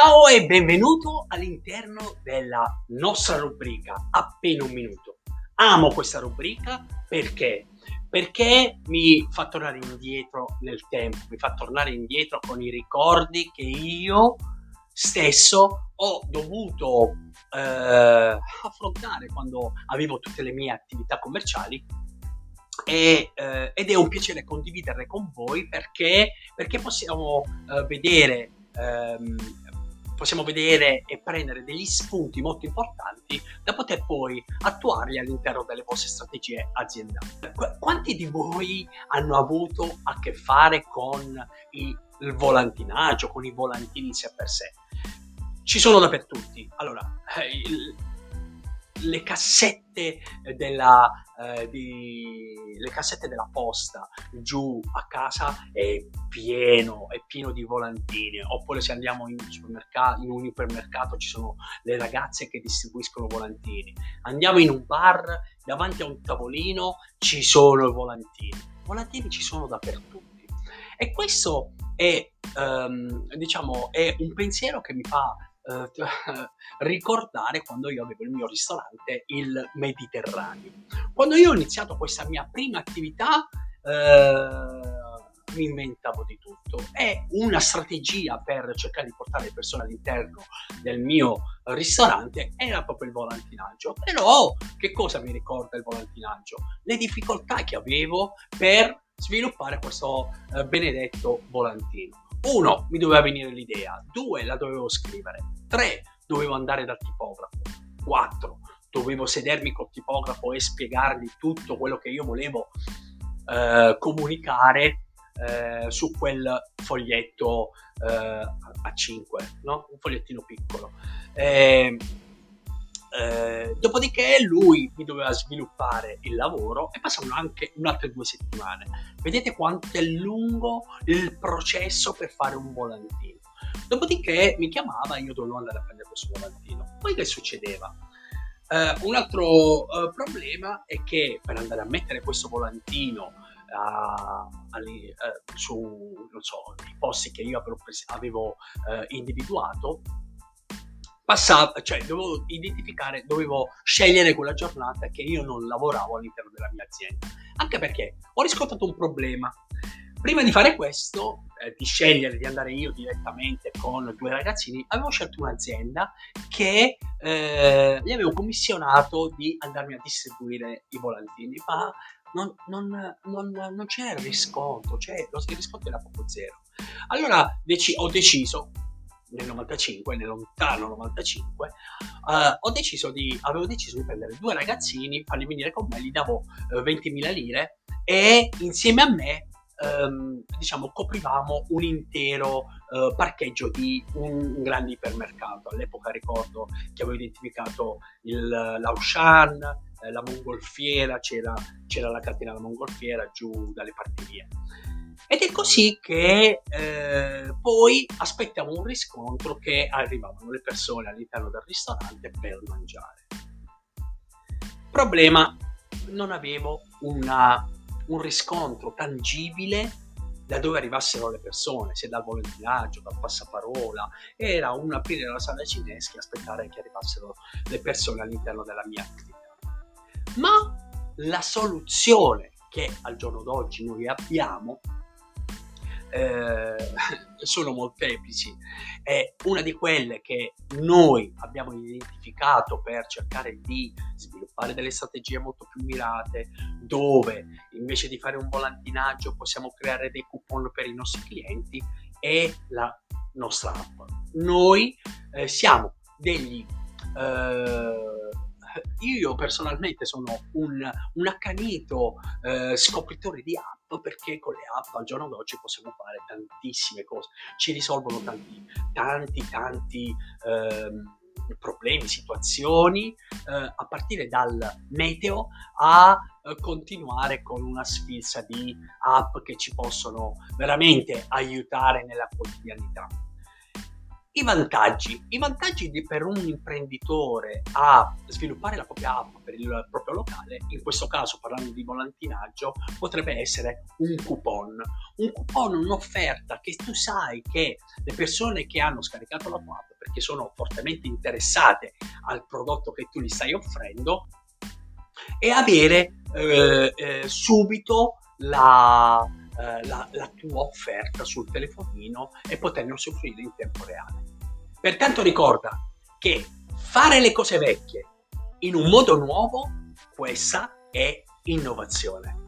Ciao e benvenuto all'interno della nostra rubrica Appena un minuto. Amo questa rubrica perché? Perché mi fa tornare indietro nel tempo, mi fa tornare indietro con i ricordi che io stesso ho dovuto eh, affrontare quando avevo tutte le mie attività commerciali e, eh, ed è un piacere condividerle con voi perché, perché possiamo eh, vedere ehm, possiamo vedere e prendere degli spunti molto importanti da poter poi attuarli all'interno delle vostre strategie aziendali. Qu- quanti di voi hanno avuto a che fare con il, volantinaggio, con i volantini in sé per sé? Ci sono dappertutto. Allora, eh, il, le cassette della, eh, di, le cassette della posta giù a casa è pieno, è pieno di volantini. Oppure se andiamo in, in un ipermercato ci sono le ragazze che distribuiscono volantini. Andiamo in un bar, davanti a un tavolino ci sono i volantini. Volantini ci sono dappertutto. E questo è, um, diciamo, è un pensiero che mi fa eh, ricordare quando io avevo il mio ristorante, il Mediterraneo. Quando io ho iniziato questa mia prima attività, eh, mi inventavo di tutto. È una strategia per cercare di portare le persone all'interno del mio ristorante era proprio il volantinaggio. Però che cosa mi ricorda il volantinaggio? Le difficoltà che avevo per sviluppare questo eh, benedetto volantino. Uno, mi doveva venire l'idea. Due, la dovevo scrivere. Tre, dovevo andare dal tipografo. Quattro, dovevo sedermi col tipografo e spiegargli tutto quello che io volevo eh, comunicare eh, su quel foglietto eh, a 5, no? un fogliettino piccolo. Eh, dopodiché lui mi doveva sviluppare il lavoro e passavano anche un'altra due settimane. Vedete quanto è lungo il processo per fare un volantino. Dopodiché mi chiamava e io dovevo andare a prendere questo volantino. Poi che succedeva? Uh, un altro uh, problema è che per andare a mettere questo volantino uh, ali, su so, i posti che io avevo, avevo individuato, passava, cioè dovevo identificare, dovevo scegliere quella giornata che io non lavoravo all'interno della mia azienda. Anche perché ho riscontrato un problema. Prima di fare questo, eh, di scegliere di andare io direttamente con due ragazzini, avevo scelto un'azienda che eh, gli avevo commissionato di andarmi a distribuire i volantini, ma non, non, non, non c'era il riscontro, cioè il riscontro era proprio zero. Allora deci- ho deciso nel 95, nel lontano 95, uh, eh, deciso di, avevo deciso di prendere due ragazzini, farli venire con me, gli davo uh, eh, 20.000 lire e insieme a me um, diciamo coprivamo un intero uh, parcheggio di un, un, grande ipermercato. All'epoca ricordo che avevo identificato il, l'Aushan, la mongolfiera, c'era, c'era la catena della mongolfiera giù dalle parti mie. Ed è così che eh, poi aspettiamo un riscontro che arrivavano le persone all'interno del ristorante per mangiare. Problema, non avevo una, un riscontro tangibile da dove arrivassero le persone, se dal volantinaggio, dal passaparola, era un aprire la sala cinesca e aspettare che arrivassero le persone all'interno della mia attività. Ma la soluzione che al giorno d'oggi noi abbiamo eh, sono molteplici. È una di quelle che noi abbiamo identificato per cercare di sviluppare delle strategie molto più mirate, dove invece di fare un volantinaggio possiamo creare dei coupon per i nostri clienti, è la nostra app. Noi eh, siamo degli eh, io personalmente sono un, un accanito eh, scopritore di app perché con le app al giorno d'oggi possiamo fare tantissime cose, ci risolvono tanti, tanti, tanti ehm, problemi, situazioni, eh, a partire dal meteo a eh, continuare con una sfilza di app che ci possono veramente aiutare nella quotidianità. I vantaggi. I vantaggi di, per un imprenditore a sviluppare la propria app per il proprio locale, in questo caso parlando di volantinaggio, potrebbe essere un coupon. Un coupon, un'offerta che tu sai che le persone che hanno scaricato la tua app perché sono fortemente interessate al prodotto che tu gli stai offrendo e avere eh, eh, subito la, eh, la, la, tua offerta sul telefonino e poterne usufruire in tempo reale. Pertanto ricorda che fare le cose vecchie in un modo nuovo, questa è innovazione.